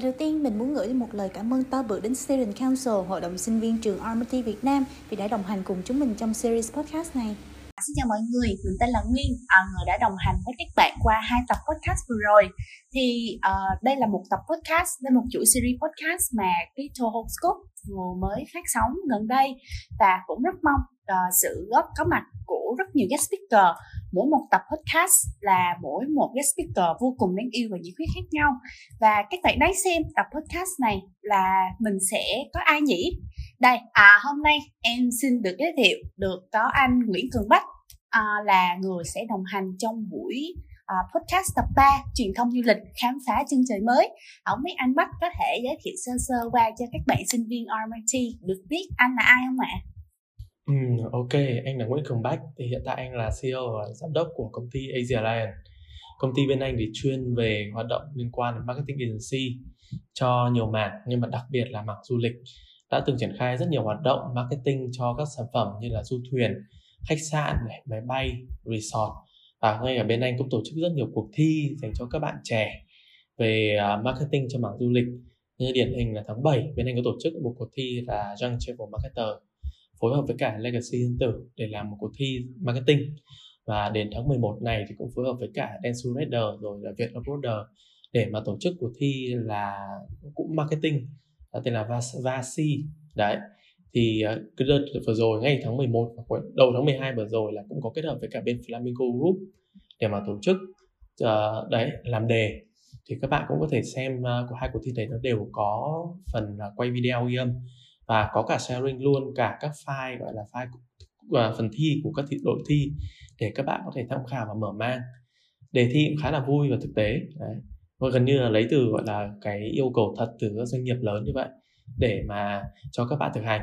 Lời đầu tiên, mình muốn gửi một lời cảm ơn to bự đến Student Council, Hội đồng sinh viên trường RMIT Việt Nam vì đã đồng hành cùng chúng mình trong series podcast này. Xin chào mọi người, mình tên là Nguyên, à, người đã đồng hành với các bạn qua hai tập podcast vừa rồi. Thì uh, đây là một tập podcast, đây là một chuỗi series podcast mà Crypto Homescope vừa mới phát sóng gần đây và cũng rất mong uh, sự góp có mặt của rất nhiều guest speaker mỗi một tập podcast là mỗi một guest speaker vô cùng đáng yêu và nhiệt huyết khác nhau. Và các bạn đáng xem tập podcast này là mình sẽ có ai nhỉ? Đây à hôm nay em xin được giới thiệu được có anh Nguyễn Cường Bách à, là người sẽ đồng hành trong buổi à, podcast tập 3 truyền thông du lịch khám phá chân trời mới. Ông biết anh Bách có thể giới thiệu sơ sơ qua cho các bạn sinh viên RMIT được biết anh là ai không ạ? Ok, anh là Nguyễn Cường Bách thì hiện tại anh là CEO và giám đốc của công ty Asia Alliance. Công ty bên anh thì chuyên về hoạt động liên quan đến marketing agency cho nhiều mảng nhưng mà đặc biệt là mảng du lịch. Đã từng triển khai rất nhiều hoạt động marketing cho các sản phẩm như là du thuyền, khách sạn, này, máy bay, resort. Và ngay ở bên anh cũng tổ chức rất nhiều cuộc thi dành cho các bạn trẻ về uh, marketing cho mảng du lịch. Như điển hình là tháng 7 bên anh có tổ chức một cuộc thi là Young Travel Marketer phối hợp với cả Legacy Yên Tử để làm một cuộc thi marketing. Và đến tháng 11 này thì cũng phối hợp với cả Densu Raider rồi là Việt Uploader để mà tổ chức cuộc thi là cũng marketing là tên là Vasi đấy. Thì ờ, cái đợt vừa rồi ngay tháng 11 và đầu tháng 12 vừa rồi là cũng có kết hợp với cả bên Flamingo Group để mà tổ chức uh, đấy làm đề. Thì các bạn cũng có thể xem uh, của hai cuộc thi đấy nó đều có phần uh, quay video ghi âm và có cả sharing luôn cả các file gọi là file và phần thi của các thị, đội thi để các bạn có thể tham khảo và mở mang. Đề thi cũng khá là vui và thực tế đấy. và gần như là lấy từ gọi là cái yêu cầu thật từ các doanh nghiệp lớn như vậy để mà cho các bạn thực hành.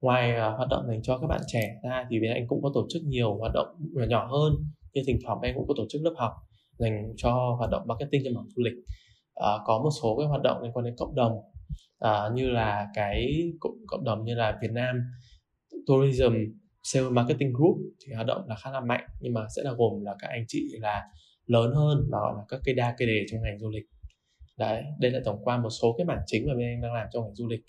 Ngoài uh, hoạt động dành cho các bạn trẻ ra thì bên anh cũng có tổ chức nhiều hoạt động nhỏ hơn. Như thỉnh thoảng anh cũng có tổ chức lớp học dành cho hoạt động marketing cho mảng du lịch. Uh, có một số cái hoạt động liên quan đến cộng đồng uh, như là cái cộng, cộng đồng như là Việt Nam Tourism Sales Marketing Group thì hoạt động là khá là mạnh nhưng mà sẽ là gồm là các anh chị là lớn hơn và gọi là các cây đa cây đề trong ngành du lịch. Đấy đây là tổng quan một số cái mảng chính mà bên anh đang làm trong ngành du lịch.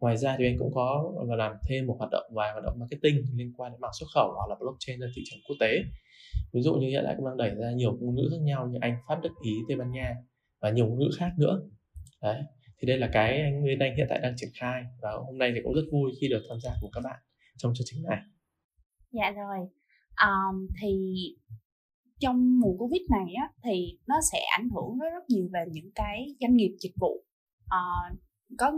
Ngoài ra thì anh cũng có và làm thêm một hoạt động vài hoạt động marketing liên quan đến mảng xuất khẩu hoặc là blockchain ra thị trường quốc tế. Ví dụ như hiện tại cũng đang đẩy ra nhiều ngôn ngữ khác nhau như anh pháp đức ý tây ban nha và nhiều ngôn ngữ khác nữa. Đấy thì đây là cái anh Nguyên anh hiện tại đang triển khai và hôm nay thì cũng rất vui khi được tham gia cùng các bạn trong chương trình này. Dạ rồi. Um, thì trong mùa covid này á thì nó sẽ ảnh hưởng rất rất nhiều về những cái doanh nghiệp dịch vụ. Uh, có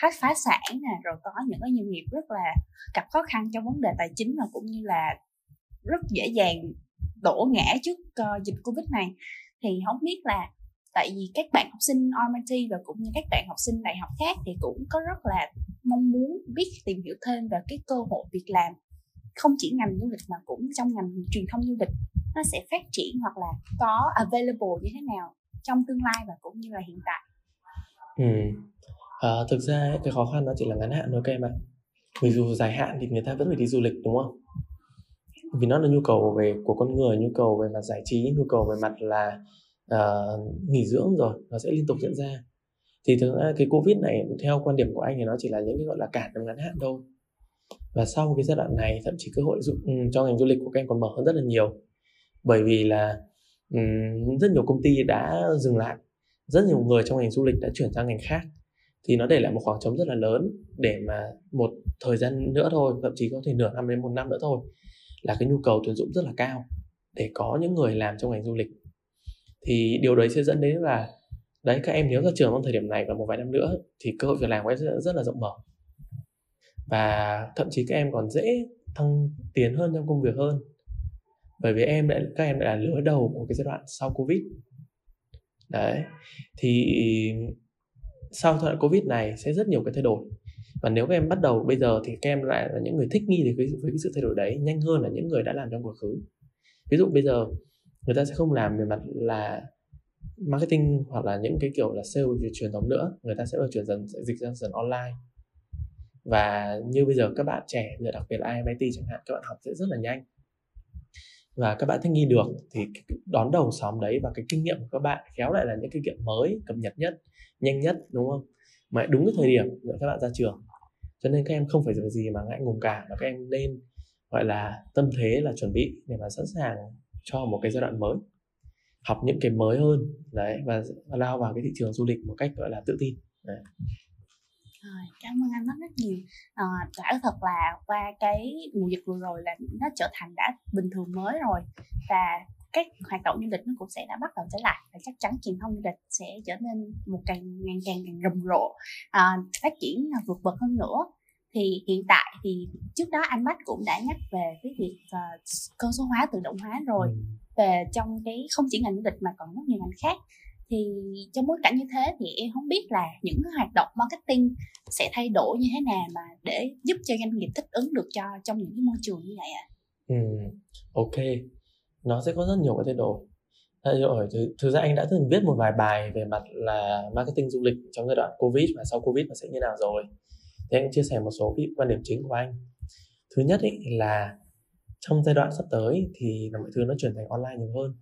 khách phá sản nè rồi có những cái doanh nghiệp rất là gặp khó khăn trong vấn đề tài chính và cũng như là rất dễ dàng đổ ngã trước uh, dịch covid này. Thì không biết là tại vì các bạn học sinh RMIT và cũng như các bạn học sinh đại học khác thì cũng có rất là mong muốn biết tìm hiểu thêm về cái cơ hội việc làm. Không chỉ ngành du lịch mà cũng trong ngành truyền thông du lịch nó sẽ phát triển hoặc là có available như thế nào trong tương lai và cũng như là hiện tại. Ừ. à, thực ra cái khó khăn nó chỉ là ngắn hạn thôi các em ạ. Vì dù dài hạn thì người ta vẫn phải đi du lịch đúng không? Vì nó là nhu cầu về của con người nhu cầu về mặt giải trí nhu cầu về mặt là uh, nghỉ dưỡng rồi nó sẽ liên tục diễn ra. Thì thực ra cái covid này theo quan điểm của anh thì nó chỉ là những cái gọi là cản trong ngắn hạn thôi. Và sau cái giai đoạn này thậm chí cơ hội dụng cho ngành du lịch của các em còn mở hơn rất là nhiều. Bởi vì là um, rất nhiều công ty đã dừng lại. Rất nhiều người trong ngành du lịch đã chuyển sang ngành khác. Thì nó để lại một khoảng trống rất là lớn để mà một thời gian nữa thôi thậm chí có thể nửa năm đến một năm nữa thôi là cái nhu cầu tuyển dụng rất là cao để có những người làm trong ngành du lịch thì điều đấy sẽ dẫn đến là đấy các em nếu ra trường trong thời điểm này và một vài năm nữa thì cơ hội việc làm của em rất, rất là rộng mở. Và thậm chí các em còn dễ thăng tiến hơn trong công việc hơn. Bởi vì em lại các em lại là lứa đầu của cái giai đoạn sau covid. Đấy thì sau giai đoạn covid này sẽ rất nhiều cái thay đổi. Và nếu các em bắt đầu bây giờ thì các em lại là những người thích nghi với, với cái sự thay đổi đấy nhanh hơn là những người đã làm trong quá khứ. Ví dụ bây giờ người ta sẽ không làm về mặt là marketing hoặc là những cái kiểu là sale truyền thống nữa. Người ta sẽ chuyển dần, sẽ dịch ra dần online. Và như bây giờ các bạn trẻ, giờ đặc biệt là IMIT chẳng hạn, các bạn học sẽ rất là nhanh. Và các bạn thích nghi được thì đón đầu sóng đấy và cái kinh nghiệm của các bạn khéo lại là những kinh nghiệm mới, cập nhật nhất, nhanh nhất, đúng không? Mà đúng cái thời điểm để các bạn ra trường. Cho nên các em không phải gì mà ngại ngùng cả, mà các em nên gọi là tâm thế là chuẩn bị để mà sẵn sàng cho một cái giai đoạn mới học những cái mới hơn đấy và, lao vào cái thị trường du lịch một cách gọi là tự tin đấy. Rồi, cảm ơn anh rất rất nhiều à, quả thật là qua cái mùa dịch vừa rồi là nó trở thành đã bình thường mới rồi và các hoạt động du lịch nó cũng sẽ đã bắt đầu trở lại và chắc chắn truyền thông du lịch sẽ trở nên một càng ngày càng càng rầm rộ à, phát triển ờ, vượt bậc hơn nữa thì hiện tại thì trước đó anh Bách cũng đã nhắc về cái việc uh, cơ số hóa tự động hóa rồi. Ừ. về trong cái không chỉ ngành du lịch mà còn rất nhiều ngành khác. Thì trong bối cảnh như thế thì em không biết là những hoạt động marketing sẽ thay đổi như thế nào mà để giúp cho doanh nghiệp thích ứng được cho trong những cái môi trường như vậy ạ? À? ừ, ok. Nó sẽ có rất nhiều cái thay đổi. Thay đổi thực, thực ra anh đã từng viết một vài bài về mặt là marketing du lịch trong giai đoạn covid và sau covid nó sẽ như nào rồi thì anh chia sẻ một số cái quan điểm chính của anh. Thứ nhất ý, là trong giai đoạn sắp tới thì là mọi thứ nó chuyển thành online nhiều hơn.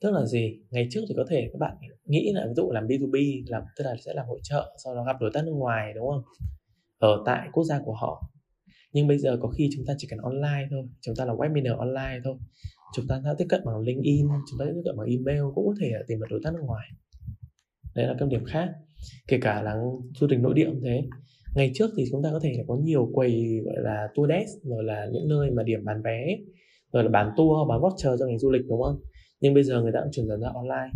Tức là gì? Ngày trước thì có thể các bạn nghĩ là, ví dụ làm B2B làm, tức là sẽ làm hội trợ sau đó gặp đối tác nước ngoài, đúng không? Ở tại quốc gia của họ. Nhưng bây giờ có khi chúng ta chỉ cần online thôi, chúng ta là webinar online thôi. Chúng ta đã tiếp cận bằng LinkedIn, chúng ta tiếp cận bằng email, cũng có thể tìm được đối tác nước ngoài. Đấy là cái điểm khác. Kể cả là du lịch nội địa cũng thế ngày trước thì chúng ta có thể có nhiều quầy, gọi là, tour desk rồi là những nơi mà điểm bán vé, rồi là bán tour, bán voucher cho ngành du lịch, đúng không? Nhưng bây giờ người ta cũng chuyển dần ra online.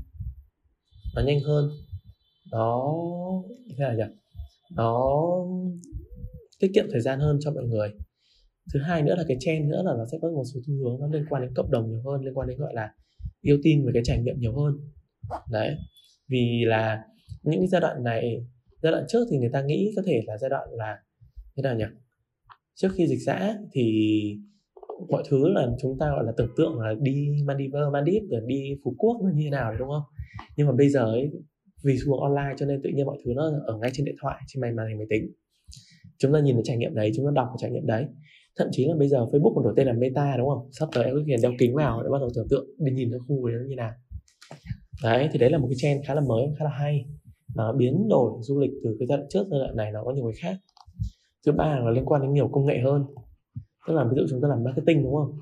Nó nhanh hơn. Nó, thế nào nhỉ? Nó tiết kiệm thời gian hơn cho mọi người. Thứ hai nữa là cái trend nữa là nó sẽ có một số xu hướng nó liên quan đến cộng đồng nhiều hơn, liên quan đến, gọi là, yêu tin về cái trải nghiệm nhiều hơn. Đấy. Vì là những cái giai đoạn này giai đoạn trước thì người ta nghĩ có thể là giai đoạn là thế nào nhỉ? Trước khi dịch giã thì mọi thứ là chúng ta gọi là tưởng tượng là đi Maldives, Maldives rồi đi Phú Quốc nó như thế nào đúng không? Nhưng mà bây giờ ấy vì xu hướng online cho nên tự nhiên mọi thứ nó ở ngay trên điện thoại trên màn hình máy tính. Chúng ta nhìn cái trải nghiệm đấy chúng ta đọc cái trải nghiệm đấy. Thậm chí là bây giờ Facebook còn đổi tên là Meta đúng không? Sắp tới em có thể đeo kính vào để bắt đầu tưởng tượng đi nhìn cái khu đấy nó như nào. Đấy thì đấy là một cái trend khá là mới khá là hay nó biến đổi du lịch từ cái giai đoạn trước giai đoạn này nó có nhiều cái khác. Thứ ba là liên quan đến nhiều công nghệ hơn. Tức là ví dụ chúng ta làm marketing, đúng không?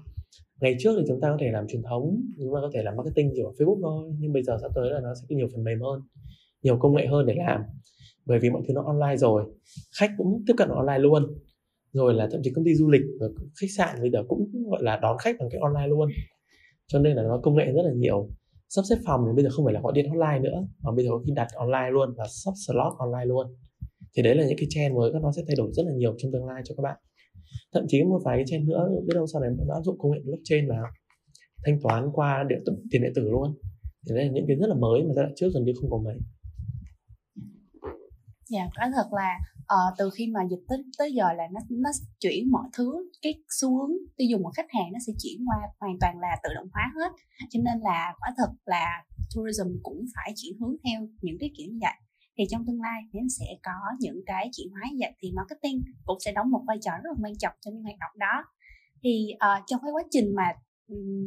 Ngày trước thì chúng ta có thể làm truyền thống, chúng ta có thể làm marketing chỉ ở Facebook thôi, nhưng bây giờ sắp tới là nó sẽ có nhiều phần mềm hơn, nhiều công nghệ hơn để làm. Bởi vì mọi thứ nó online rồi, khách cũng tiếp cận online luôn. Rồi là thậm chí công ty du lịch và khách sạn bây giờ cũng gọi là đón khách bằng cái online luôn. Cho nên là nó công nghệ rất là nhiều sắp xếp phòng thì bây giờ không phải là gọi điện hotline nữa mà bây giờ có khi đặt online luôn và sắp slot online luôn. Thì đấy là những cái trend mới các nó sẽ thay đổi rất là nhiều trong tương lai cho các bạn. Thậm chí một vài cái trend nữa biết đâu sau này nó áp dụng công nghệ blockchain vào thanh toán qua điện tử, tiền điện tử luôn. Thì đây là những cái rất là mới mà giai đoạn trước gần như không có mấy dạ có thật là uh, từ khi mà dịch tới tới giờ là nó nó chuyển mọi thứ cái xu hướng tiêu dùng của khách hàng nó sẽ chuyển qua hoàn toàn là tự động hóa hết. Cho nên là quả thật là tourism cũng phải chuyển hướng theo những cái kiểu như vậy. Thì trong tương lai thì sẽ có những cái chuyển hóa như vậy thì marketing cũng sẽ đóng một vai trò rất là quan trọng trong những hoạt động đó. Thì uh, trong cái quá trình mà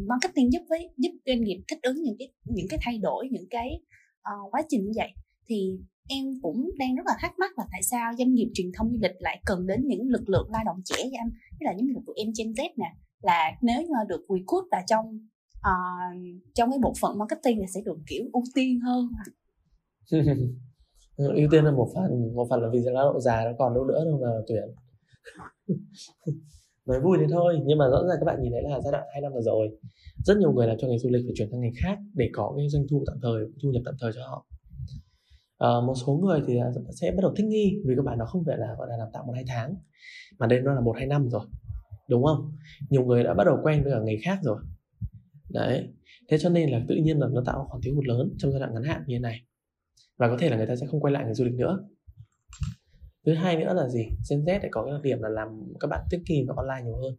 marketing giúp với giúp doanh nghiệp thích ứng những cái những cái thay đổi những cái uh, quá trình như vậy thì em cũng đang rất là thắc mắc là tại sao doanh nghiệp truyền thông du lịch lại cần đến những lực lượng lao động trẻ như anh? Tức là những người tụi em Gen Z nè là nếu như mà được recruit là trong uh, trong cái bộ phận marketing thì sẽ được kiểu ưu tiên hơn ưu tiên là một phần một phần là vì lao động già nó còn đâu nữa đâu mà tuyển. Nói vui thế thôi nhưng mà rõ ràng các bạn nhìn thấy là giai đoạn hai năm vừa rồi rất nhiều người làm cho ngành du lịch phải chuyển sang ngành khác để có cái doanh thu tạm thời thu nhập tạm thời cho họ. Ờ, một số người thì à, sẽ bắt đầu thích nghi vì các bạn nó không phải là, gọi là, đào tạo một hai tháng, mà đây nó là một hai năm rồi, đúng không? Nhiều người đã bắt đầu quen với cả nghề khác rồi. Đấy, thế cho nên là tự nhiên là nó tạo khoản thiếu hụt lớn trong giai đoạn ngắn hạn như thế này, và có thể là người ta sẽ không quay lại ngành du lịch nữa. Thứ hai nữa là gì? Gen Z lại có cái đặc điểm là làm các bạn thích nghi với online nhiều hơn.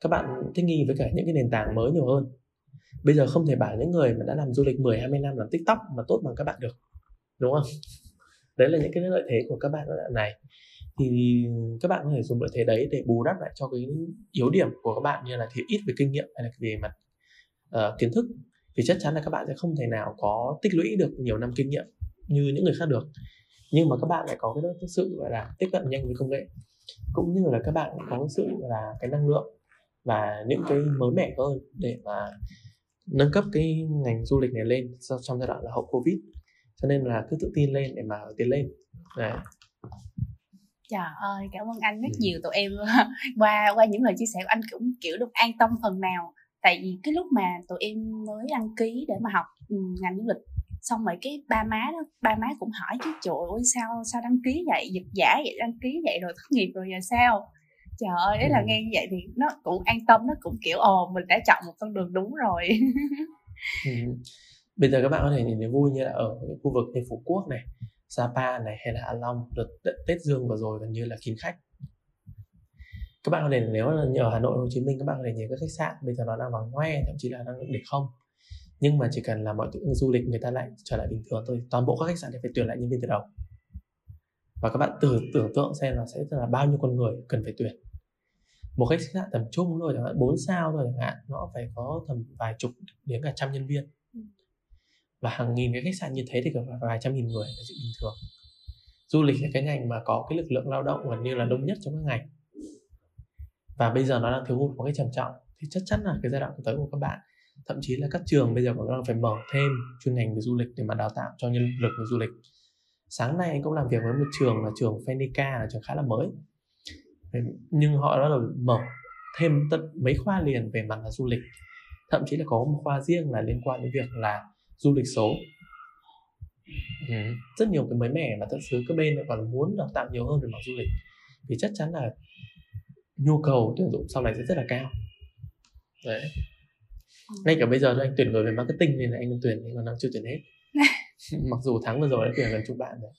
Các bạn thích nghi với cả những cái nền tảng mới nhiều hơn. Bây giờ không thể bảo những người mà đã làm du lịch 10 20 năm làm TikTok mà tốt bằng các bạn được đúng không? Đấy là những cái lợi thế của các bạn ở đoạn này. Thì các bạn có thể dùng lợi thế đấy để bù đắp lại cho cái yếu điểm của các bạn như là thiếu ít về kinh nghiệm hay là về mặt uh, kiến thức. Vì chắc chắn là các bạn sẽ không thể nào có tích lũy được nhiều năm kinh nghiệm như những người khác được. Nhưng mà các bạn lại có cái sự gọi là tiếp cận nhanh với công nghệ. Cũng như là các bạn có cái sự là cái năng lượng và những cái mới mẻ hơn để mà nâng cấp cái ngành du lịch này lên trong giai đoạn là hậu covid cho nên là cứ tự tin lên để mà tiến lên Đấy. Trời ơi, cảm ơn anh rất ừ. nhiều tụi em qua qua những lời chia sẻ của anh cũng kiểu được an tâm phần nào. Tại vì cái lúc mà tụi em mới đăng ký để mà học ừ, ngành du lịch xong rồi cái ba má đó ba má cũng hỏi chứ trời ơi sao sao đăng ký vậy giật giả vậy đăng ký vậy rồi thất nghiệp rồi giờ sao trời ơi đấy là ừ. nghe như vậy thì nó cũng an tâm nó cũng kiểu ồ mình đã chọn một con đường đúng rồi ừ. bây giờ các bạn có thể nhìn thấy vui như là ở những khu vực như phú quốc này, sapa này hay là hạ long, đợt tết dương vừa rồi gần như là kín khách. Các bạn có thể nếu là ở hà nội, hồ chí minh, các bạn có thể nhìn các khách sạn, bây giờ nó đang vắng hoe, thậm chí là đang để không. Nhưng mà chỉ cần là mọi thứ du lịch người ta lại trở lại bình thường thôi, toàn bộ các khách sạn đều phải tuyển lại nhân viên từ đầu. Và các bạn tưởng tưởng tượng xem là sẽ là bao nhiêu con người cần phải tuyển. Một khách sạn tầm trung thôi, chẳng hạn bốn sao thôi chẳng hạn, nó phải có tầm vài chục đến cả trăm nhân viên và hàng nghìn cái khách sạn như thế thì có vài trăm nghìn người là chuyện bình thường. Du lịch là cái ngành mà có cái lực lượng lao động gần như là đông nhất trong các ngành. Và bây giờ nó đang thiếu hụt một cái trầm trọng thì chắc chắn là cái giai đoạn tới của các bạn. Thậm chí là các trường bây giờ cũng đang phải mở thêm chuyên ngành về du lịch để mà đào tạo cho nhân lực về du lịch. Sáng nay anh cũng làm việc với một trường là trường Fenica, là trường khá là mới. Nhưng họ đã mở thêm tận mấy khoa liền về mặt là du lịch. Thậm chí là có một khoa riêng là liên quan đến việc là du lịch số. Ừ. rất nhiều cái mới mẻ mà thật sự các bên còn muốn đào tạo nhiều hơn về mặt du lịch. Thì chắc chắn là nhu cầu tuyển dụng sau này sẽ rất là cao. Đấy. Ngay cả bây giờ anh tuyển người về marketing nên là anh tuyển thì còn đang chưa tuyển hết. Mặc dù tháng vừa rồi đã tuyển gần chục bạn rồi.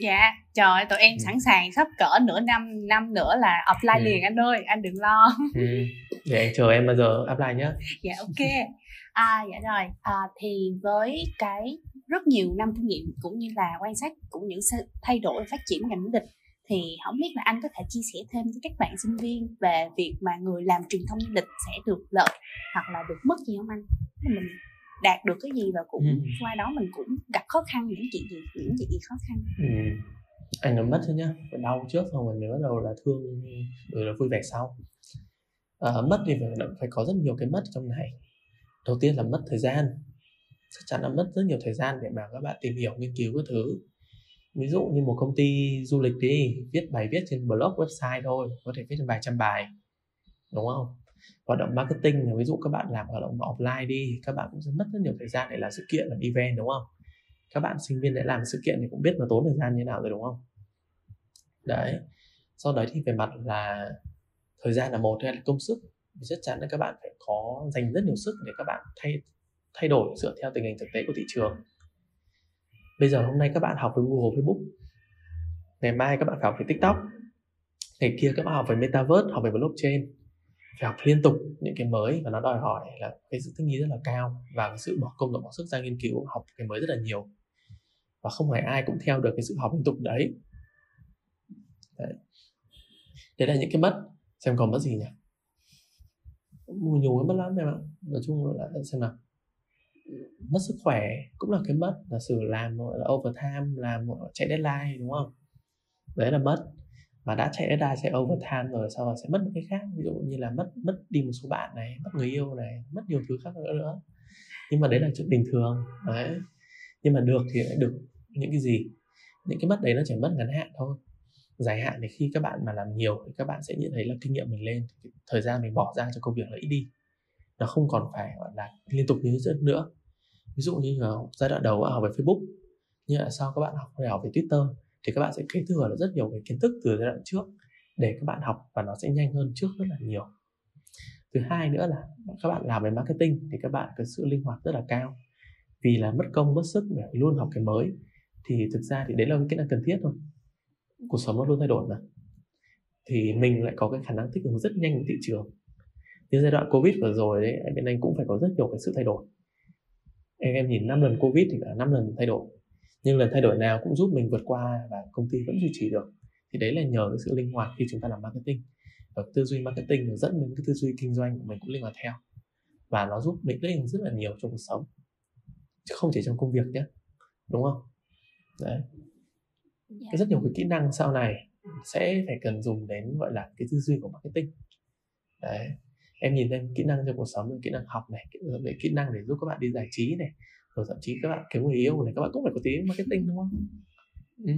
Dạ trời ơi tụi em ừ. sẵn sàng sắp cỡ nửa năm năm nữa là apply ừ. liền anh ơi anh đừng lo. Ừ. để anh chờ em bao giờ apply nhé dạ ok à dạ rồi. À, thì với cái rất nhiều năm kinh nghiệm cũng như là quan sát cũng những thay đổi phát triển ngành du lịch thì không biết là anh có thể chia sẻ thêm với các bạn sinh viên về việc mà người làm truyền thông du lịch sẽ được lợi hoặc là được mất gì không anh? Mình đạt được cái gì và cũng ừ. qua đó mình cũng gặp khó khăn những chuyện gì những chuyện gì khó khăn? Ừ. anh nói mất thôi nhá. Phải đau trước xong rồi mới bắt đầu là thương rồi là vui vẻ sau. À, mất thì phải, phải có rất nhiều cái mất trong này đầu tiên là mất thời gian. Chắc chắn là mất rất nhiều thời gian để mà các bạn tìm hiểu, nghiên cứu các thứ. Ví dụ như một công ty du lịch đi, viết bài viết trên blog, website thôi, có thể viết trên vài trăm bài, đúng không? Hoạt động marketing, ví dụ các bạn làm hoạt động offline đi các bạn cũng sẽ mất rất nhiều thời gian để làm sự kiện, làm event, đúng không? Các bạn sinh viên để làm sự kiện thì cũng biết là tốn thời gian như nào rồi, đúng không? Đấy. Sau đấy thì về mặt là, thời gian là một hay là công sức? Thì chắc chắn là các bạn phải có dành rất nhiều sức để các bạn thay thay đổi dựa theo tình hình thực tế của thị trường. Bây giờ hôm nay các bạn học với Google Facebook. Ngày mai các bạn phải học về TikTok. Ngày kia các bạn học về Metaverse học về blockchain. Phải học liên tục những cái mới và nó đòi hỏi là cái sự thích nghi rất là cao và cái sự bỏ công và bỏ sức ra nghiên cứu học cái mới rất là nhiều. Và không phải ai cũng theo được cái sự học liên tục đấy. Đấy, đấy là những cái mất. Xem còn mất gì nhỉ? Mùi nhùi mất lắm em ạ. Nói chung là xem nào. Mất sức khỏe cũng là cái mất là sự làm gọi là overtime, làm chạy deadline, đúng không? Đấy là mất. Mà đã chạy deadline, chạy overtime rồi sau rồi sẽ mất cái khác. Ví dụ như là mất mất đi một số bạn này, mất người yêu này, mất nhiều thứ khác nữa nữa. Nhưng mà đấy là chuyện bình thường, đấy. Nhưng mà được thì lại được những cái gì? Những cái mất đấy nó chỉ mất ngắn hạn thôi dài hạn thì khi các bạn mà làm nhiều thì các bạn sẽ nhận thấy là kinh nghiệm mình lên thời gian mình bỏ ra cho công việc là ít đi. Nó không còn phải, gọi là, liên tục như trước nữa. Ví dụ như là giai đoạn đầu học về Facebook, nhưng là sau các bạn học về học về Twitter, thì các bạn sẽ kế thừa được rất nhiều cái kiến thức từ giai đoạn trước để các bạn học và nó sẽ nhanh hơn trước rất là nhiều. Thứ hai nữa là các bạn làm về marketing thì các bạn có sự linh hoạt rất là cao. Vì là mất công, mất sức để luôn học cái mới, thì thực ra thì đấy là cái kỹ năng cần thiết thôi cuộc sống nó luôn thay đổi mà. Thì mình lại có cái khả năng thích ứng rất nhanh với thị trường. Như giai đoạn covid vừa rồi đấy bên anh cũng phải có rất nhiều cái sự thay đổi. Em em nhìn năm lần covid thì cả năm lần thay đổi. Nhưng lần thay đổi nào cũng giúp mình vượt qua và công ty vẫn duy trì được. Thì đấy là nhờ cái sự linh hoạt khi chúng ta làm marketing. Và tư duy marketing nó dẫn đến cái tư duy kinh doanh của mình cũng linh hoạt theo. Và nó giúp mình ích rất là nhiều trong cuộc sống. Chứ không chỉ trong công việc nhé đúng không? Đấy yeah. Dạ. rất nhiều cái kỹ năng sau này sẽ phải cần dùng đến gọi là cái tư duy của marketing đấy em nhìn thêm kỹ năng trong cuộc sống kỹ năng học này kỹ, kỹ năng để giúp các bạn đi giải trí này rồi thậm chí các bạn kiếm người yêu này các bạn cũng phải có tí marketing đúng không ừ.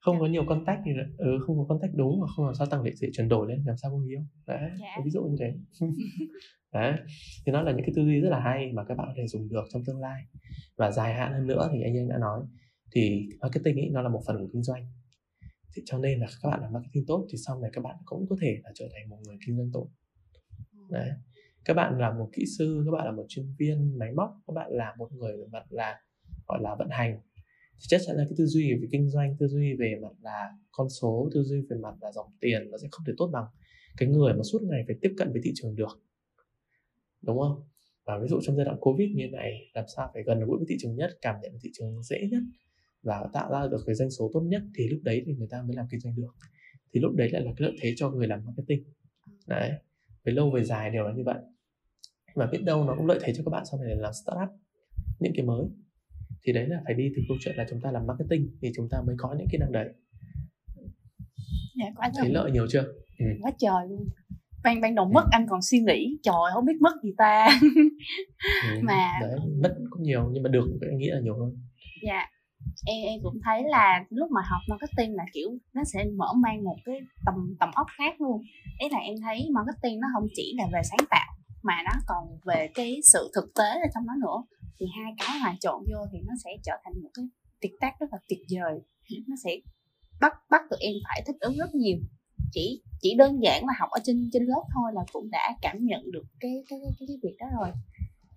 không có nhiều contact thì ừ, không có contact đúng mà không làm sao tăng để dễ chuyển đổi lên làm sao có người yêu đấy yeah. ví dụ như thế đấy thì nó là những cái tư duy rất là hay mà các bạn có thể dùng được trong tương lai và dài hạn hơn nữa thì anh em đã nói thì marketing ấy, nó là một phần của kinh doanh. Thì cho nên là các bạn làm marketing tốt thì sau này các bạn cũng có thể là trở thành một người kinh doanh tốt. Đấy. Các bạn là một kỹ sư, các bạn là một chuyên viên máy móc, các bạn là một người về mặt là, gọi là, vận hành. Thì chắc chắn là cái tư duy về kinh doanh, tư duy về mặt là con số, tư duy về mặt là dòng tiền nó sẽ không thể tốt bằng cái người mà suốt ngày phải tiếp cận với thị trường được. Đúng không? Và ví dụ trong giai đoạn covid như này, làm sao phải gần gũi với thị trường nhất, cảm nhận thị trường dễ nhất? Và tạo ra được cái doanh số tốt nhất thì lúc đấy thì người ta mới làm kinh doanh được. Thì lúc đấy lại là cái lợi thế cho người làm marketing. Đấy về lâu về dài đều là như vậy. Và biết đâu nó cũng lợi thế cho các bạn sau này để làm startup những cái mới. Thì đấy là phải đi từ câu chuyện là chúng ta làm marketing thì chúng ta mới có những kỹ năng đấy. Dạ, quá thấy lợi nhiều chưa? Ừ. quá trời luôn. Ban ban đầu mất ừ. anh còn suy nghĩ. Trời không biết mất gì ta. Ừ, mà đấy mất cũng nhiều nhưng mà được anh nghĩ là nhiều hơn. Dạ em em cũng thấy là lúc mà học marketing là kiểu nó sẽ mở mang một cái tầm tầm óc khác luôn. Ý là em thấy marketing nó không chỉ là về sáng tạo mà nó còn về cái sự thực tế ở trong đó nữa. Thì hai cái hòa trộn vô thì nó sẽ trở thành một cái tuyệt tác rất là tuyệt vời. Nó sẽ bắt bắt tụi em phải thích ứng rất nhiều. Chỉ chỉ đơn giản là học ở trên trên lớp thôi là cũng đã cảm nhận được cái cái cái, cái việc đó rồi.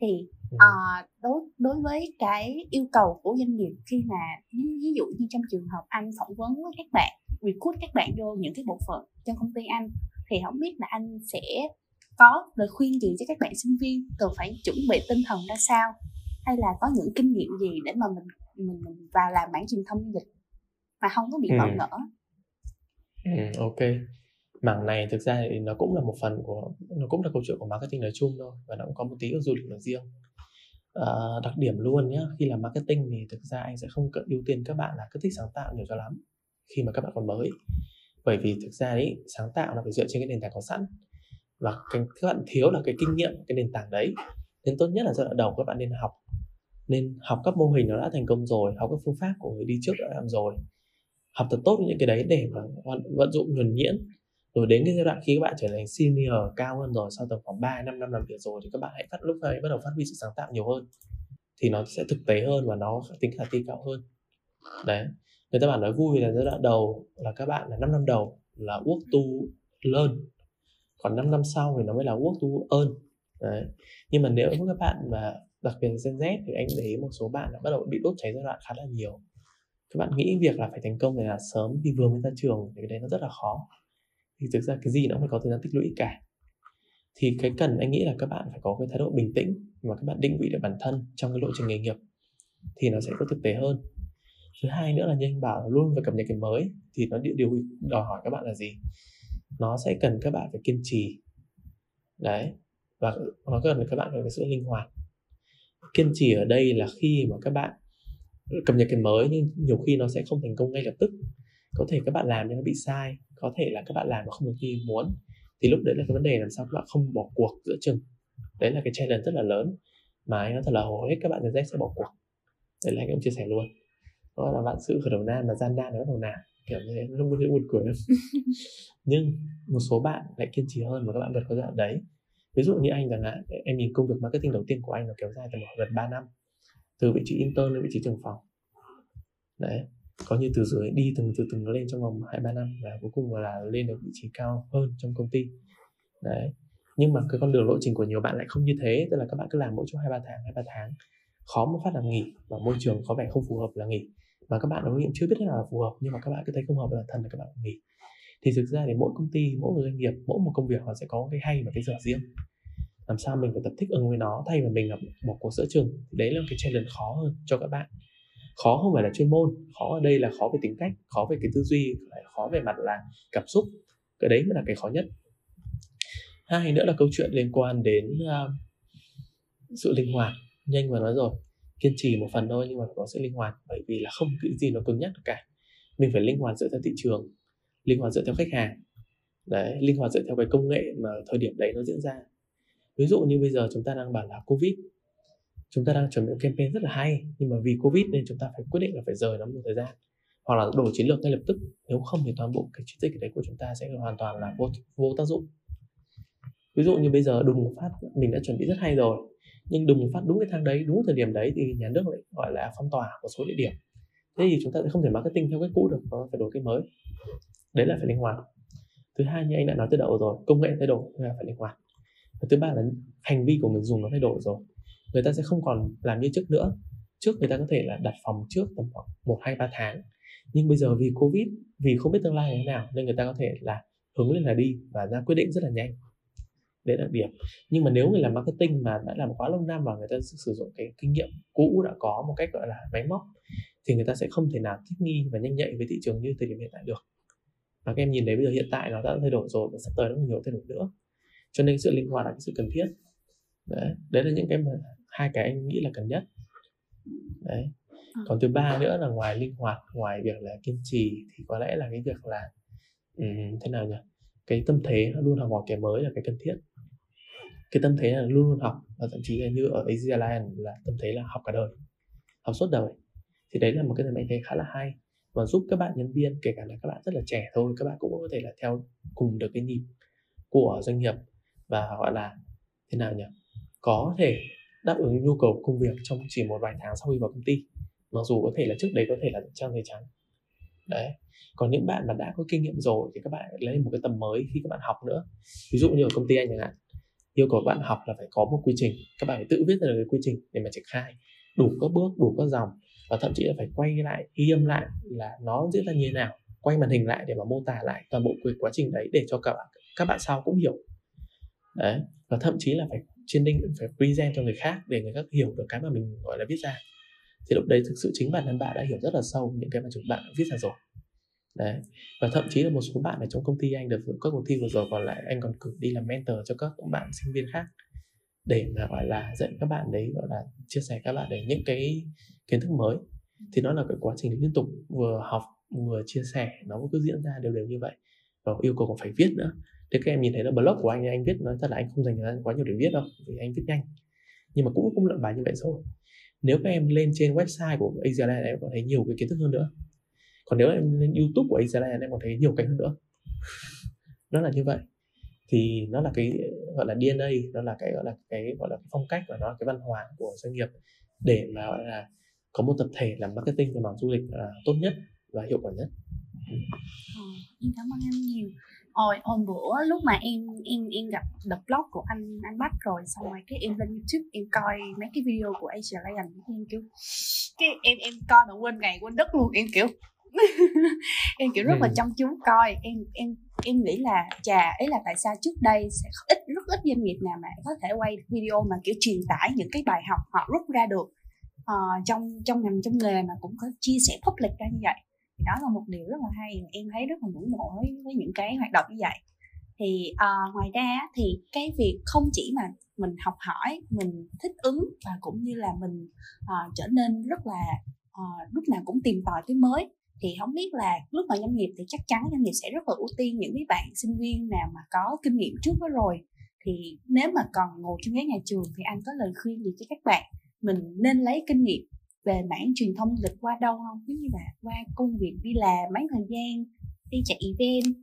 Thì uh, đối đối với cái yêu cầu của doanh nghiệp khi mà ví dụ như trong trường hợp anh phỏng vấn với các bạn recruit các bạn vô những cái bộ phận trong công ty anh thì không biết là anh sẽ có lời khuyên gì cho các bạn sinh viên cần phải chuẩn bị tinh thần ra sao? Hay là có những kinh nghiệm gì để mà mình mình, mình vào làm bản truyền thông du lịch mà không có bị ừ. bỡ ngỡ? Ừ, ok mảng này thực ra thì nó cũng là một phần của nó cũng là câu chuyện của marketing nói chung thôi và nó cũng có một tí của du lịch nói riêng. À, đặc điểm luôn nhé khi làm marketing thì thực ra anh sẽ không cần ưu tiên các bạn là cứ thích sáng tạo nhiều cho lắm khi mà các bạn còn mới. Bởi vì thực ra đấy sáng tạo là phải dựa trên cái nền tảng có sẵn và cái, các bạn thiếu là cái kinh nghiệm cái nền tảng đấy. Nên tốt nhất là giai đoạn đầu các bạn nên học nên học các mô hình nó đã thành công rồi học các phương pháp của người đi trước đã làm rồi. Học thật tốt những cái đấy để mà vận dụng nhuần nhuyễn rồi đến cái giai đoạn khi các bạn trở thành senior cao hơn rồi, sau tầm khoảng 3 năm năm làm việc rồi thì các bạn hãy phát lúc này bắt đầu phát huy sự sáng tạo nhiều hơn. Thì nó sẽ thực tế hơn và nó tính khả thi cao hơn. Đấy, người ta bảo nói vui là giai đoạn đầu là các bạn là 5 năm đầu là work to learn, còn 5 năm sau thì nó mới là work to earn. Đấy, nhưng mà nếu các bạn mà đặc biệt là Gen Z thì anh thấy một số bạn đã bắt đầu bị đốt cháy giai đoạn khá là nhiều. Các bạn nghĩ việc là phải thành công này là sớm thì vừa mới ra trường thì cái đấy nó rất là khó thì thực ra cái gì nó phải có thời gian tích lũy cả. Thì cái cần anh nghĩ là các bạn phải có cái thái độ bình tĩnh và các bạn định vị được bản thân trong cái lộ trình nghề nghiệp thì nó sẽ có thực tế hơn. Thứ hai nữa là như anh bảo luôn phải cập nhật cái mới thì nó điều đòi hỏi các bạn là gì? Nó sẽ cần các bạn phải kiên trì. Đấy, và nó cần các bạn phải có sự linh hoạt. Kiên trì ở đây là khi mà các bạn cập nhật cái mới nhưng nhiều khi nó sẽ không thành công ngay lập tức có thể các bạn làm nhưng nó bị sai có thể là các bạn làm mà không được như muốn. Thì lúc đấy là cái vấn đề làm sao các bạn không bỏ cuộc giữa chừng. Đấy là cái challenge rất là lớn mà anh nói thật là hầu hết các bạn Gen Z sẽ bỏ cuộc. Đấy là anh cũng chia sẻ luôn. Đó là bạn sự khởi đầu nan mà gian nan nó bắt đầu nào kiểu như thế nó có buồn cười lắm nhưng một số bạn lại kiên trì hơn và các bạn vượt qua giai đoạn đấy. Ví dụ như anh chẳng hạn em nhìn công việc marketing đầu tiên của anh nó kéo dài tầm gần 3 năm. Từ vị trí intern đến vị trí trưởng phòng. Đấy có như từ dưới, đi từng, từ từng lên trong vòng hai, ba năm và cuối cùng là lên được vị trí cao hơn trong công ty. Đấy. Nhưng mà cái con đường lộ trình của nhiều bạn lại không như thế, tức là các bạn cứ làm mỗi chỗ hai, ba tháng, hai, ba tháng. Khó mà phát là nghỉ và môi trường có vẻ không phù hợp là nghỉ. Mà các bạn đối nghiệm chưa biết là phù hợp, nhưng mà các bạn cứ thấy không hợp là thần là các bạn nghỉ. Thì thực ra thì mỗi công ty, mỗi một doanh nghiệp, mỗi một công việc họ sẽ có cái hay và cái dở riêng. Làm sao mình phải tập thích ứng với nó thay vì mình là bỏ cuộc giữa trường đấy là cái challenge khó hơn cho các bạn khó không phải là chuyên môn khó ở đây là khó về tính cách khó về cái tư duy khó về mặt là cảm xúc. Cái đấy mới là cái khó nhất. Hai nữa là câu chuyện liên quan đến uh, sự linh hoạt. Nhanh mà nói rồi kiên trì một phần thôi nhưng mà có sự linh hoạt bởi vì là không cái gì nó cứng nhắc cả. Mình phải linh hoạt dựa theo thị trường linh hoạt dựa theo khách hàng. Đấy linh hoạt dựa theo cái công nghệ mà thời điểm đấy nó diễn ra. Ví dụ như bây giờ chúng ta đang bảo là covid chúng ta đang chuẩn bị một campaign rất là hay nhưng mà vì covid nên chúng ta phải quyết định là phải rời nó một thời gian. Hoặc là đổi chiến lược ngay lập tức. Nếu không thì toàn bộ cái chiến dịch đấy của chúng ta sẽ hoàn toàn là vô, vô tác dụng. Ví dụ như bây giờ đùng một phát mình đã chuẩn bị rất hay rồi nhưng đùng một phát đúng cái thang đấy đúng thời điểm đấy thì nhà nước lại gọi là phong tỏa một số địa điểm. Thế thì chúng ta sẽ không thể marketing theo cách cũ được mà phải đổi cái mới. Đấy là phải linh hoạt. Thứ hai như anh đã nói từ đầu rồi công nghệ thay đổi là phải linh hoạt. Và thứ ba là hành vi của người dùng nó thay đổi rồi người ta sẽ không còn làm như trước nữa. Trước người ta có thể là đặt phòng trước tầm khoảng một, hai, ba tháng. Nhưng bây giờ vì covid, vì không biết tương lai như thế nào, nên người ta có thể là hướng lên là đi và ra quyết định rất là nhanh. Đấy là điểm. Nhưng mà nếu người làm marketing mà đã làm quá lâu năm và người ta sử dụng cái kinh nghiệm cũ đã có một cách, gọi là, máy móc, thì người ta sẽ không thể nào thích nghi và nhanh nhạy với thị trường như thời điểm hiện tại được. Và các em nhìn thấy bây giờ hiện tại nó đã thay đổi rồi và sắp tới nó nhiều thay đổi nữa. Cho nên sự linh hoạt là cái sự cần thiết. Đấy. Đấy là những cái mà hai cái anh nghĩ là cần nhất. Đấy. Ờ. còn thứ ba nữa là ngoài linh hoạt ngoài việc là kiên trì thì có lẽ là cái việc là um, thế nào nhỉ? Cái tâm thế luôn học hỏi cái mới là cái cần thiết. Cái tâm thế là luôn luôn học và thậm chí là như ở Asia Lion là tâm thế là học cả đời học suốt đời. Thì đấy là một cái anh thấy khá là hay và giúp các bạn nhân viên kể cả là các bạn rất là trẻ thôi các bạn cũng có thể là theo cùng được cái nhịp của doanh nghiệp và gọi là thế nào nhỉ? Có thể đáp ứng nhu cầu công việc trong chỉ một vài tháng sau khi vào công ty. Mặc dù có thể là trước đấy có thể là trang giấy trắng. Đấy. Còn những bạn mà đã có kinh nghiệm rồi thì các bạn lấy một cái tầm mới khi các bạn học nữa. Ví dụ như ở công ty anh chẳng hạn, yêu cầu các bạn học là phải có một quy trình. Các bạn phải tự viết ra được cái quy trình để mà triển khai. Đủ các bước, đủ các dòng và thậm chí là phải quay lại, ghi âm lại là nó diễn ra như thế nào. Quay màn hình lại để mà mô tả lại toàn bộ quá trình đấy để cho các bạn các bạn sau cũng hiểu. Đấy. Và thậm chí là phải trên đinh phải present cho người khác để người khác hiểu được cái mà mình, gọi là, viết ra. Thì lúc đấy thực sự chính bản thân bạn đã hiểu rất là sâu những cái mà chúng bạn viết ra rồi. Đấy. Và thậm chí là một số bạn ở trong công ty anh được các cuộc thi vừa rồi, còn lại anh còn cử đi làm mentor cho các bạn sinh viên khác để mà, gọi là, dạy các bạn đấy, gọi là, chia sẻ các bạn để những cái kiến thức mới. Thì nó là cái quá trình liên tục vừa học, vừa chia sẻ, nó cứ diễn ra đều đều như vậy. Và yêu cầu còn phải viết nữa thế các em nhìn thấy là blog của anh thì anh viết nói thật là anh không dành thời gian quá nhiều để viết đâu vì anh viết nhanh. Nhưng mà cũng cũng luận bài như vậy rồi. Nếu các em lên trên website của Asia em có thấy nhiều cái kiến thức hơn nữa. Còn nếu em lên YouTube của Asia em còn thấy nhiều cái hơn nữa. Nó là như vậy. Thì nó là cái gọi là DNA nó là cái gọi là cái gọi là cái phong cách và nó là cái văn hóa của doanh nghiệp để mà gọi là có một tập thể làm marketing và mảng du lịch là tốt nhất và hiệu quả nhất. Ừ. Ờ, em cảm ơn anh nhiều. Ôi, hôm bữa lúc mà em em em gặp the blog của anh anh Bách rồi xong rồi cái em lên YouTube em coi mấy cái video của Asia Lion em kiểu cái em em coi mà quên ngày quên đất luôn em kiểu em kiểu rất là ừ. chăm chú coi em em em nghĩ là chà ấy là tại sao trước đây sẽ ít rất ít doanh nghiệp nào mà có thể quay video mà kiểu truyền tải những cái bài học họ rút ra được uh, trong trong ngành trong nghề mà cũng có chia sẻ public ra như vậy thì đó là một điều rất là hay em thấy rất là ngưỡng mộ với, với những cái hoạt động như vậy. Thì uh, ngoài ra thì cái việc không chỉ mà mình học hỏi mình thích ứng và cũng như là mình uh, trở nên rất là uh, lúc nào cũng tìm tòi cái mới thì không biết là lúc mà doanh nghiệp thì chắc chắn doanh nghiệp sẽ rất là ưu tiên những cái bạn sinh viên nào mà có kinh nghiệm trước đó rồi. Thì nếu mà còn ngồi trên ghế nhà trường thì anh có lời khuyên gì cho các bạn mình nên lấy kinh nghiệm về mảng truyền thông du lịch qua đâu không? Giống như là qua công việc đi làm mấy thời gian đi chạy event.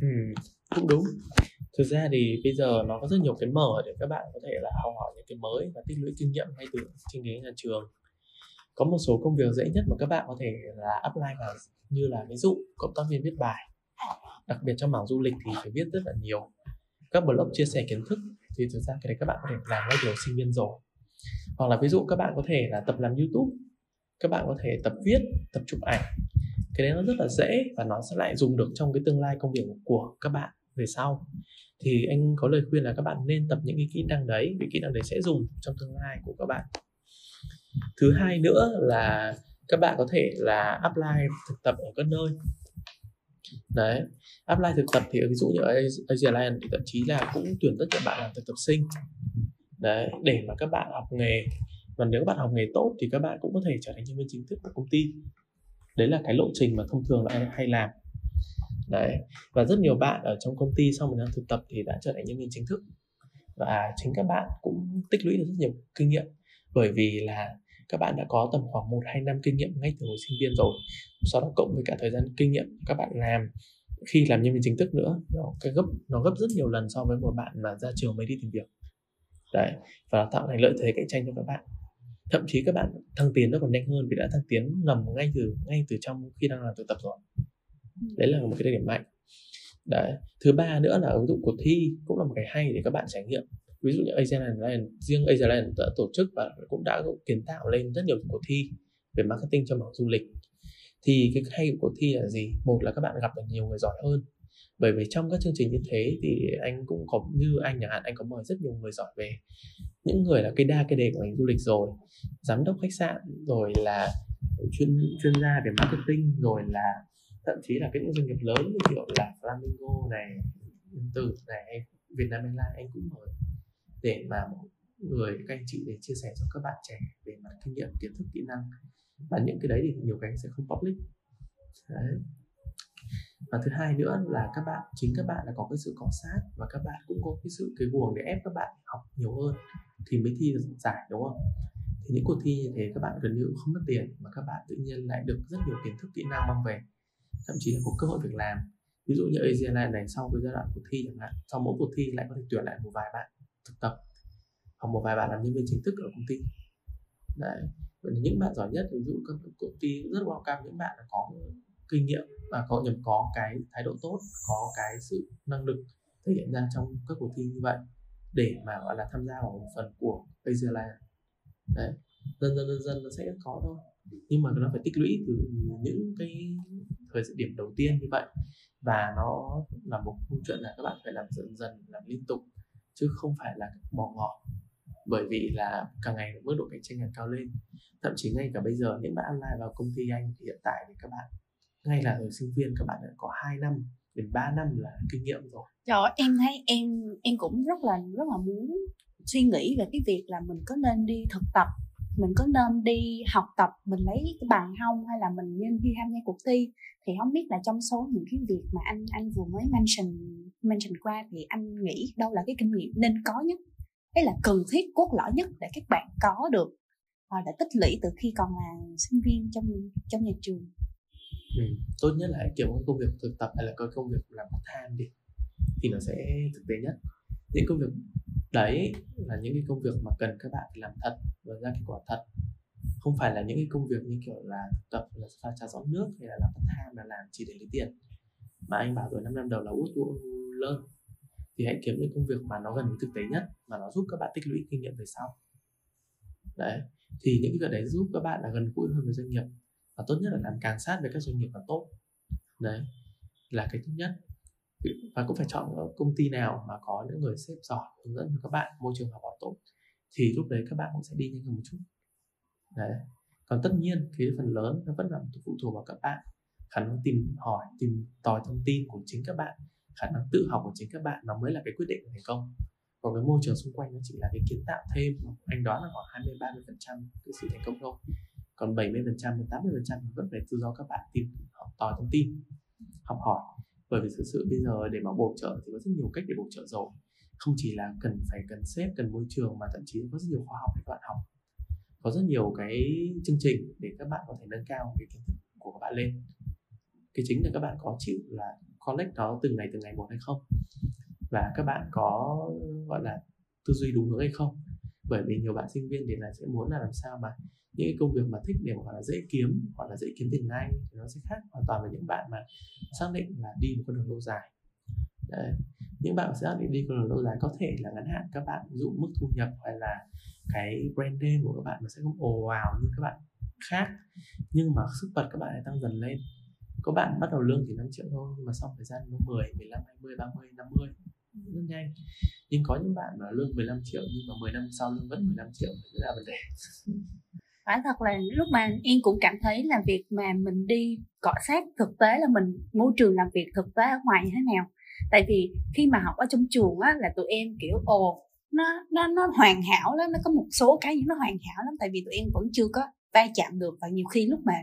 Ừ, cũng đúng. Thực ra thì bây giờ nó có rất nhiều cái mở để các bạn có thể là học hỏi những cái mới và tích lũy kinh nghiệm ngay từ trên ghế nhà trường. Có một số công việc dễ nhất mà các bạn có thể là apply vào như là ví dụ cộng tác viên viết bài. Đặc biệt trong mảng du lịch thì phải viết rất là nhiều. Các blog chia sẻ kiến thức thì thực ra cái đấy các bạn có thể làm ngay từ sinh viên rồi hoặc là ví dụ các bạn có thể là tập làm youtube, các bạn có thể tập viết, tập chụp ảnh. Cái đấy nó rất là dễ và nó sẽ lại dùng được trong cái tương lai công việc của các bạn về sau. Thì anh có lời khuyên là các bạn nên tập những cái kỹ năng đấy, vì kỹ năng đấy sẽ dùng trong tương lai của các bạn. Thứ hai nữa là các bạn có thể là apply thực tập ở các nơi. Đấy, apply thực tập thì ví dụ như ở Asia Lion thì thậm chí là cũng tuyển tất cả bạn làm thực tập sinh đấy, để mà các bạn học nghề. Và nếu các bạn học nghề tốt thì các bạn cũng có thể trở thành nhân viên chính thức của công ty. Đấy là cái lộ trình mà thông thường là hay làm. Đấy, và rất nhiều bạn ở trong công ty sau một năm thực tập thì đã trở thành nhân viên chính thức. Và chính các bạn cũng tích lũy được rất nhiều kinh nghiệm. Bởi vì là các bạn đã có tầm khoảng một hai năm kinh nghiệm ngay từ hồi sinh viên rồi. Sau đó cộng với cả thời gian kinh nghiệm các bạn làm khi làm nhân viên chính thức nữa, nó cái gấp, nó gấp rất nhiều lần so với một bạn mà ra trường mới đi tìm việc đấy, và nó tạo thành lợi thế cạnh tranh cho các bạn. Thậm chí các bạn thăng tiến nó còn nhanh hơn vì đã thăng tiến ngầm ngay từ ngay từ trong khi đang làm thực tập rồi. Đấy là một cái điểm mạnh. Đấy, thứ ba nữa là ứng dụng cuộc thi cũng là một cái hay để các bạn trải nghiệm. Ví dụ như Asian riêng Asian đã tổ chức và cũng đã kiến tạo lên rất nhiều cuộc thi về marketing cho mảng du lịch. Thì cái hay của cuộc thi là gì? Một là các bạn gặp được nhiều người giỏi hơn bởi vì trong các chương trình như thế thì anh cũng có, như anh chẳng hạn, anh có mời rất nhiều người giỏi về. Những người là cái đa, cái đề của ngành du lịch rồi, giám đốc khách sạn, rồi là chuyên chuyên gia về marketing, rồi là thậm chí là cái những doanh nghiệp lớn như kiểu là Flamingo này, Yên Tử này Việt Nam Airlines, anh cũng mời để mà mỗi người, các anh chị để chia sẻ cho các bạn trẻ về mặt kinh nghiệm, kiến thức, kỹ năng. Và những cái đấy thì nhiều cái sẽ không public. Đấy và thứ hai nữa là các bạn, chính các bạn là có cái sự cọ sát và các bạn cũng có cái sự, cái guồng để ép các bạn học nhiều hơn thì mới thi được giải, đúng không? Thì những cuộc thi như thế các bạn gần như không mất tiền mà các bạn tự nhiên lại được rất nhiều kiến thức, kỹ năng mang về. Thậm chí là có cơ hội việc làm. Ví dụ như Asia này sau cái giai đoạn cuộc thi chẳng hạn, sau mỗi cuộc thi lại có thể tuyển lại một vài bạn thực tập hoặc một vài bạn làm nhân viên chính thức ở công ty. Đấy. Vậy những bạn giỏi nhất, ví dụ các công ty rất welcome những bạn có kinh nghiệm và có nhầm có cái thái độ tốt, có cái sự năng lực thể hiện ra trong các cuộc thi như vậy để mà, gọi là, tham gia vào một phần của Asia đấy, dần dần dần dần nó sẽ có thôi. Nhưng mà nó phải tích lũy từ những cái thời điểm đầu tiên như vậy và nó là một câu chuyện là các bạn phải làm dần dần, làm liên tục chứ không phải là bỏ ngỏ. Bởi vì là càng ngày mức độ cạnh tranh càng cao lên. Thậm chí ngay cả bây giờ những bạn online vào công ty anh thì hiện tại thì các bạn ngay là ở sinh viên các bạn đã có 2 năm đến 3 năm là kinh nghiệm rồi. Trời em thấy em em cũng rất là rất là muốn suy nghĩ về cái việc là mình có nên đi thực tập, mình có nên đi học tập, mình lấy cái bằng không hay là mình nên đi tham gia cuộc thi. Thì không biết là trong số những cái việc mà anh anh vừa mới mention mention qua thì anh nghĩ đâu là cái kinh nghiệm nên có nhất? Hay là cần thiết, cốt lõi nhất để các bạn có được và đã tích lũy từ khi còn là sinh viên trong trong nhà trường? Ừ. tốt nhất là kiểu công việc thực tập hay là có công việc làm part time đi, thì nó sẽ thực tế nhất. Những công việc đấy là những cái công việc mà cần các bạn làm thật và ra kết quả thật. Không phải là những cái công việc như kiểu là thực tập, là pha trà rót nước hay là làm part time, là làm chỉ để lấy tiền. Mà anh bảo rồi 5 năm đầu là út lớn thì hãy kiếm những công việc mà nó gần với thực tế nhất, mà nó giúp các bạn tích lũy kinh nghiệm về sau. Đấy, thì những cái việc đấy giúp các bạn là gần gũi hơn với doanh nghiệp và tốt nhất là làm càng sát với các doanh nghiệp càng tốt. Đấy, là cái thứ nhất. Và cũng phải chọn công ty nào mà có những người sếp giỏi, hướng dẫn cho các bạn, môi trường học hỏi tốt, thì lúc đấy các bạn cũng sẽ đi nhanh hơn một chút. Đấy. Còn tất nhiên, cái phần lớn nó vẫn là phụ thuộc vào các bạn. Khả năng tìm hỏi, tìm tòi thông tin của chính các bạn, khả năng tự học của chính các bạn, nó mới là cái quyết định thành công. Còn cái môi trường xung quanh nó chỉ là cái kiến tạo thêm, anh đoán là khoảng 20 30 phần trăm cái sự thành công thôi còn 70 phần trăm 80 phần trăm vẫn phải do các bạn tìm học tòi thông tin, học hỏi. Bởi vì thực sự bây giờ để mà bổ trợ thì có rất nhiều cách để bổ trợ rồi. Không chỉ là cần phải cần xếp cần môi trường mà thậm chí có rất nhiều khóa học để các bạn học. Có rất nhiều cái chương trình để các bạn có thể nâng cao cái kiến thức của các bạn lên. Cái chính là các bạn có chịu là collect nó từng ngày từng ngày một hay không? Và các bạn có, gọi là, tư duy đúng hướng hay không? Bởi vì nhiều bạn sinh viên thì là sẽ muốn là làm sao mà những cái công việc mà thích để mà là dễ kiếm hoặc là dễ kiếm tiền ngay thì nó sẽ khác hoàn toàn với những bạn mà xác định là đi một con đường lâu dài. Đấy. những bạn sẽ xác định đi con đường lâu dài có thể là ngắn hạn các bạn ví dụ mức thu nhập hay là cái brand name của các bạn nó sẽ không ồ ào như các bạn khác nhưng mà sức bật các bạn lại tăng dần lên. Có bạn bắt đầu lương chỉ 5 triệu thôi nhưng mà sau thời gian nó 10, 15, 20, 30, 50 rất nhanh. Nhưng có những bạn mà lương 15 triệu nhưng mà 10 năm sau lương vẫn 15 triệu thì là vấn đề. phải thật là lúc mà em cũng cảm thấy là việc mà mình đi cọ sát thực tế là mình, môi trường làm việc thực tế ở ngoài như thế nào. Tại vì khi mà học ở trong trường á là tụi em, kiểu, ồ, nó nó nó hoàn hảo lắm, nó có một số cái gì nó hoàn hảo lắm, tại vì tụi em vẫn chưa có va chạm được. Và nhiều khi lúc mà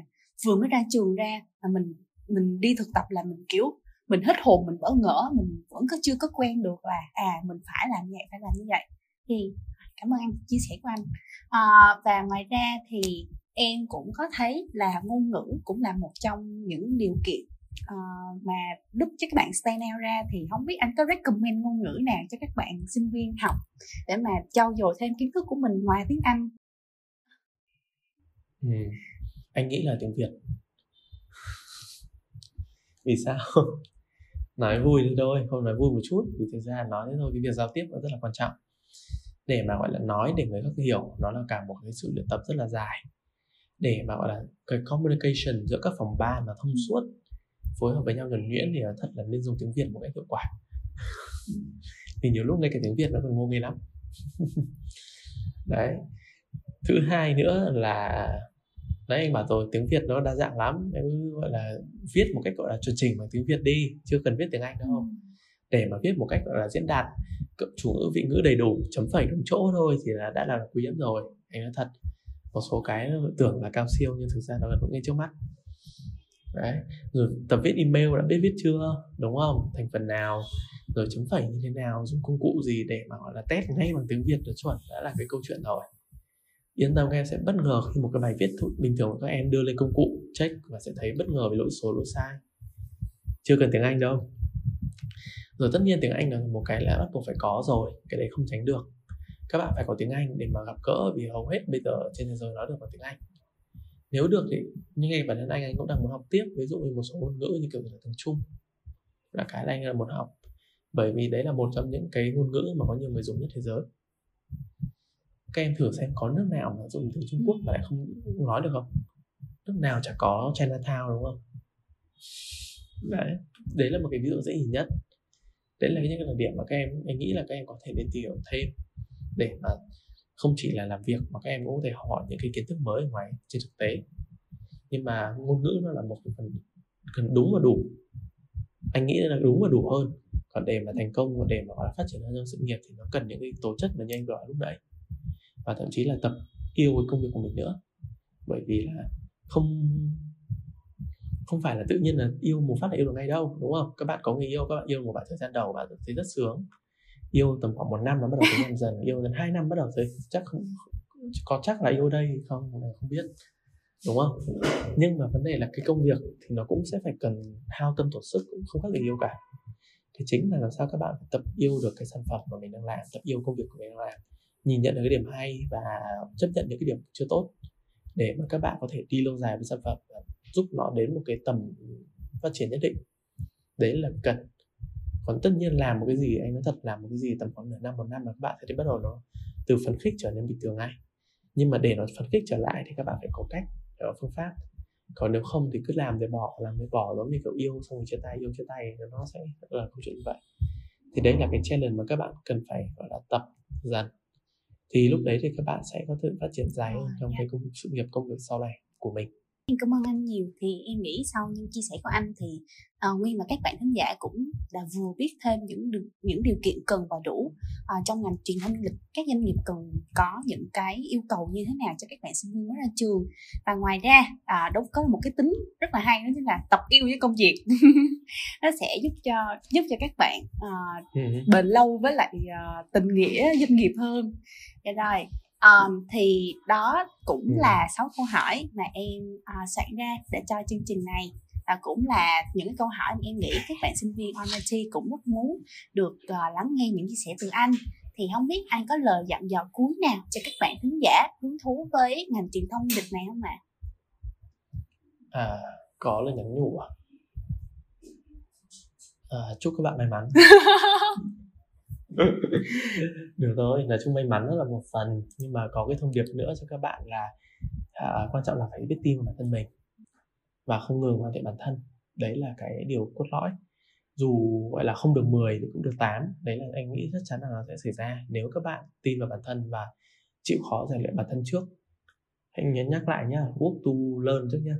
vừa mới ra trường ra là mình mình đi thực tập là mình, kiểu, mình hết hồn, mình bỡ ngỡ, mình vẫn có chưa có quen được là à mình phải làm như vậy, phải làm như vậy. Thì cảm ơn anh chia sẻ của anh. À, và ngoài ra thì em cũng có thấy là ngôn ngữ cũng là một trong những điều kiện uh, mà đúc cho các bạn stand out ra. Thì không biết anh có recommend ngôn ngữ nào cho các bạn sinh viên học để mà trau dồi thêm kiến thức của mình ngoài tiếng Anh? Ừ. anh nghĩ là tiếng Việt. Vì sao? Nói vui thôi không nói vui một chút. Vì thực ra nói thế thôi cái việc giao tiếp nó rất là quan trọng để mà, gọi là, nói để người khác hiểu, nó là cả một cái sự luyện tập rất là dài. Để mà, gọi là, cái communication giữa các phòng ban nó thông suốt, phối hợp với nhau nhuần nhuyễn thì thật là nên dùng tiếng việt một cách hiệu quả. Thì nhiều lúc ngay cả tiếng việt nó còn ngô nghê lắm. Đấy. Thứ hai nữa là, đấy, anh bảo rồi, tiếng việt nó đa dạng lắm. Em gọi là, viết một cách, gọi là, chuẩn chỉnh bằng tiếng việt đi, chưa cần viết tiếng anh đâu. Ừ để mà viết một cách, gọi là, diễn đạt chủ ngữ, vị ngữ đầy đủ, chấm phẩy đúng chỗ thôi thì là đã là quý lắm rồi. Anh nói thật, một số cái tưởng là cao siêu nhưng thực ra nó vẫn ngay trước mắt. Đấy, rồi tập viết email đã biết viết chưa, đúng không? Thành phần nào, rồi chấm phẩy như thế nào, dùng công cụ gì để mà, gọi là, test ngay bằng tiếng việt là chuẩn, đã là cái câu chuyện rồi. Yên tâm các em sẽ bất ngờ khi một cái bài viết bình thường các em đưa lên công cụ check và sẽ thấy bất ngờ về lỗi số, lỗi sai. Chưa cần tiếng anh đâu rồi tất nhiên tiếng anh là một cái là bắt buộc phải có rồi, cái đấy không tránh được. Các bạn phải có tiếng anh để mà gặp gỡ, vì hầu hết bây giờ trên thế giới nói được bằng tiếng anh. Nếu được thì như ngay bản thân anh anh cũng đang muốn học tiếp, ví dụ như một số ngôn ngữ như kiểu là tiếng trung, là cái là anh là muốn học. Bởi vì đấy là một trong những cái ngôn ngữ mà có nhiều người dùng nhất thế giới. Các em thử xem có nước nào mà dùng tiếng Trung Quốc mà lại không nói được không? Nước nào chả có Chinatown, đúng không? Đấy đấy là một cái ví dụ dễ nhìn nhất đấy là những cái điểm mà các em anh nghĩ là các em có thể nên tìm hiểu thêm để mà không chỉ là làm việc mà các em cũng có thể hỏi những cái kiến thức mới ở ngoài trên thực tế. Nhưng mà ngôn ngữ nó là một cái phần cần đúng và đủ. Anh nghĩ là đúng và đủ hơn. Còn để mà thành công và để mà phát triển hơn trong sự nghiệp thì nó cần những cái tố chất mà như anh gọi lúc nãy. Và thậm chí là tập yêu cái công việc của mình nữa. Bởi vì là không không phải là tự nhiên là yêu một phát là yêu được ngay đâu, đúng không? Các bạn có người yêu, các bạn yêu một vài thời gian đầu và thấy rất sướng. Yêu tầm khoảng một năm nó bắt đầu thấy dần dần, yêu dần hai năm bắt đầu thấy chắc không, có chắc là yêu đây không không biết, đúng không? Nhưng mà vấn đề là cái công việc thì nó cũng sẽ phải cần hao tâm tổn sức, cũng không khác gì yêu cả. Thì chính là làm sao các bạn tập yêu được cái sản phẩm mà mình đang làm, tập yêu công việc của mình đang làm. Nhìn nhận được cái điểm hay và chấp nhận những cái điểm chưa tốt để mà các bạn có thể đi lâu dài với sản phẩm giúp nó đến một cái tầm phát triển nhất định. Đấy là cần. Còn tất nhiên làm một cái gì anh nói thật làm một cái gì tầm khoảng nửa năm một năm là các bạn sẽ bắt đầu nó từ phấn khích trở nên bình thường ngay. Nhưng mà để nó phấn khích trở lại thì các bạn phải có cách phải có phương pháp. Còn nếu không thì cứ làm rồi bỏ làm rồi bỏ giống như kiểu yêu xong rồi chia tay yêu chia tay nó sẽ là câu chuyện như vậy. Thì đấy là cái challenge mà các bạn cần phải gọi là tập dần. Thì lúc đấy thì các bạn sẽ có thể phát triển dài hơn trong cái công sự nghiệp công việc sau này của mình Em cảm ơn anh nhiều. Thì em nghĩ sau những chia sẻ của anh thì uh, Nguyên và các bạn khán giả cũng đã vừa biết thêm những những điều kiện cần và đủ uh, trong ngành truyền thông du lịch. Các doanh nghiệp cần có những cái yêu cầu như thế nào cho các bạn sinh viên mới ra trường. Và ngoài ra uh, đó có một cái tính rất là hay đó chính là tập yêu với công việc. Nó sẽ giúp cho giúp cho các bạn uh, bền lâu với lại uh, tình nghĩa doanh nghiệp hơn. Dạ rồi um, thì đó cũng ừ. là sáu câu hỏi mà em uh, soạn ra để cho chương trình này và cũng là những câu hỏi mà em nghĩ các bạn sinh viên online cũng rất muốn được uh, lắng nghe những chia sẻ từ anh thì không biết anh có lời dặn dò cuối nào cho các bạn thính giả hứng thú với ngành truyền thông lịch này không ạ? À? à có lời nhắn nhủ à? à chúc các bạn may mắn được thôi nói chung may mắn là một phần. Nhưng mà có cái thông điệp nữa cho các bạn là à, quan trọng là phải biết tin vào bản thân mình và không ngừng hoàn thiện bản thân. Đấy là cái điều cốt lõi. Dù gọi là không được 10 thì cũng được 8 đấy là anh nghĩ chắc chắn là nó sẽ xảy ra. Nếu các bạn tin vào bản thân và chịu khó rèn luyện bản thân trước hãy nhấn nhắc lại nhá. Work to learn trước nhá.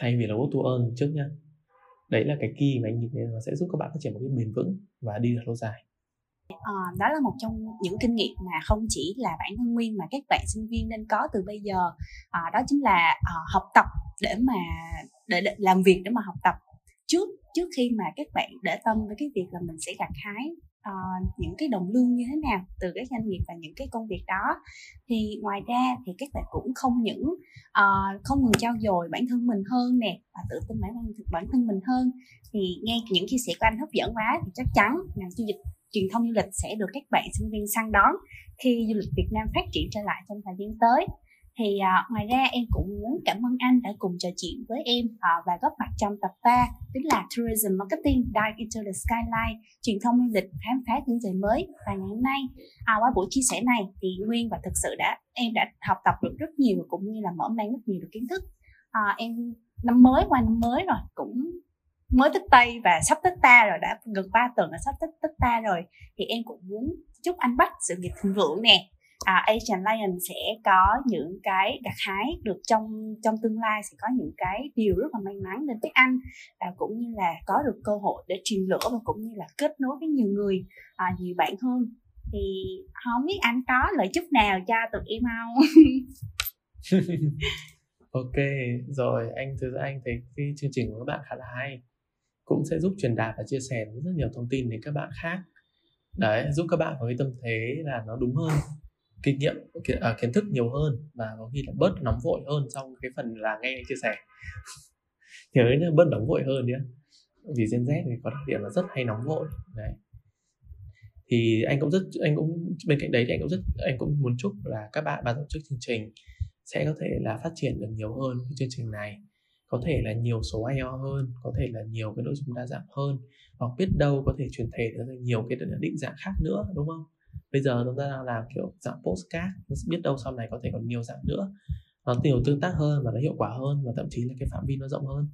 Thay vì là work to earn trước nhá đấy là cái key mà anh nhìn thấy nó sẽ giúp các bạn phát triển một cái bền vững và đi được lâu dài. À, đó là một trong những kinh nghiệm mà không chỉ là bản thân nguyên mà các bạn sinh viên nên có từ bây giờ. À, đó chính là à, học tập để mà để, để làm việc để mà học tập. Trước trước khi mà các bạn để tâm với cái việc là mình sẽ gặt hái uh, những cái đồng lương như thế nào từ các doanh nghiệp và những cái công việc đó. Thì ngoài ra thì các bạn cũng không những uh, không ngừng trao dồi bản thân mình hơn nè và tự tin bản thân bản thân mình hơn. Thì nghe những chia sẻ của anh hấp dẫn quá thì chắc chắn ngành du lịch truyền thông du lịch sẽ được các bạn sinh viên săn đón khi du lịch Việt Nam phát triển trở lại trong thời gian tới thì à, ngoài ra em cũng muốn cảm ơn anh đã cùng trò chuyện với em à, và góp mặt trong tập 3 tức là Tourism Marketing Dive into the Skyline truyền thông du lịch khám phá những trời mới. Và ngày hôm nay à, qua buổi chia sẻ này thì Nguyên và thực sự đã em đã học tập được rất nhiều cũng như là mở mang rất nhiều được kiến thức. À, em năm mới qua năm mới rồi cũng mới tích tây và sắp tích ta rồi đã gần 3 tuần là sắp tích tích ta rồi. Thì em cũng muốn chúc anh Bách sự nghiệp thịnh vượng nè à, Asian Lion sẽ có những cái gặt hái được trong trong tương lai sẽ có những cái điều rất là may mắn đến với anh. Và cũng như là có được cơ hội để truyền lửa và cũng như là kết nối với nhiều người à, nhiều bạn hơn. Thì không biết anh có lời chúc nào cho tụi em không? Ok rồi anh thực ra anh thấy cái chương trình của các bạn khá là hay. Cũng sẽ giúp truyền đạt và chia sẻ rất nhiều thông tin đến các bạn khác. Đấy giúp các bạn có cái tâm thế là nó đúng hơn kinh nghiệm kiến, à, kiến thức nhiều hơn và có khi là bớt nóng vội hơn trong cái phần là nghe anh chia sẻ. Nhớ nhá bớt nóng vội hơn nhé vì Gen Z thì có đặc điểm là rất hay nóng vội đấy. Thì anh cũng rất anh cũng bên cạnh đấy thì anh cũng rất anh cũng muốn chúc là các bạn ban tổ chức chương trình sẽ có thể là phát triển được nhiều hơn cái chương trình này. Có thể là nhiều số IO hơn có thể là nhiều cái nội dung đa dạng hơn hoặc biết đâu có thể truyền thể được nhiều cái định dạng khác nữa đúng không? Bây giờ chúng ta đang làm kiểu dạng postcard biết đâu sau này có thể còn nhiều dạng nữa. Nó nhiều tương tác hơn và nó hiệu quả hơn và thậm chí là cái phạm vi nó rộng hơn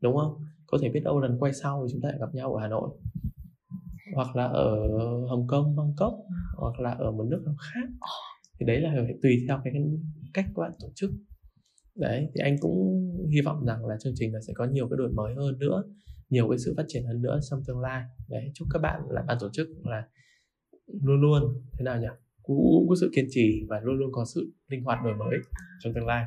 đúng không? Có thể biết đâu lần quay sau thì chúng ta lại gặp nhau ở Hà Nội. Hoặc là ở Hồng Kông, Bangkok hoặc là ở một nước nào khác. Thì đấy là phải tùy theo cái cách của bạn tổ chức. Đấy thì anh cũng hy vọng rằng là chương trình là sẽ có nhiều cái đổi mới hơn nữa nhiều cái sự phát triển hơn nữa trong tương lai. Đấy chúc các bạn là ban tổ chức là luôn luôn thế nào nhỉ? Cũng có sự kiên trì và luôn luôn có sự linh hoạt đổi mới trong tương lai.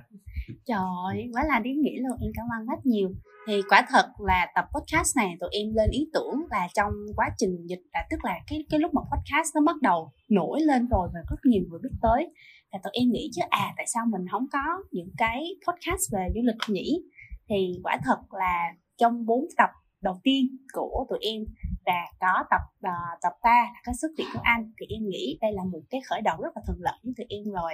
Trời quá là ý nghĩa luôn em cảm ơn rất nhiều. Thì quả thật là tập podcast này tụi em lên ý tưởng là trong quá trình dịch là tức là cái cái lúc mà podcast nó bắt đầu nổi lên rồi và rất nhiều người biết tới là tụi em nghĩ chứ à tại sao mình không có những cái podcast về du lịch nhỉ? Thì quả thật là trong bốn tập đầu tiên của tụi em và có tập uh, tập ta là có xuất hiện của anh. Thì em nghĩ đây là một cái khởi đầu rất là thuận lợi với tụi em rồi.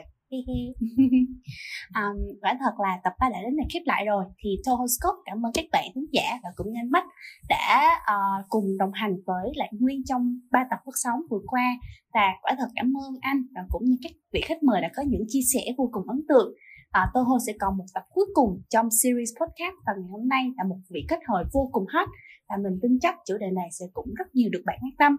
Um, quả thật là tập 3 đã đến này khép lại rồi. Thì Tohoscope cảm ơn các bạn khán giả và cũng như anh Bách đã uh, cùng đồng hành với lại Nguyên trong ba tập phát sóng vừa qua. Và quả thật cảm ơn anh và cũng như các vị khách mời đã có những chia sẻ vô cùng ấn tượng à, Toho sẽ còn một tập cuối cùng trong series podcast và ngày hôm nay là một vị khách mời vô cùng hot. Và mình tin chắc chủ đề này sẽ cũng rất nhiều được bạn quan tâm.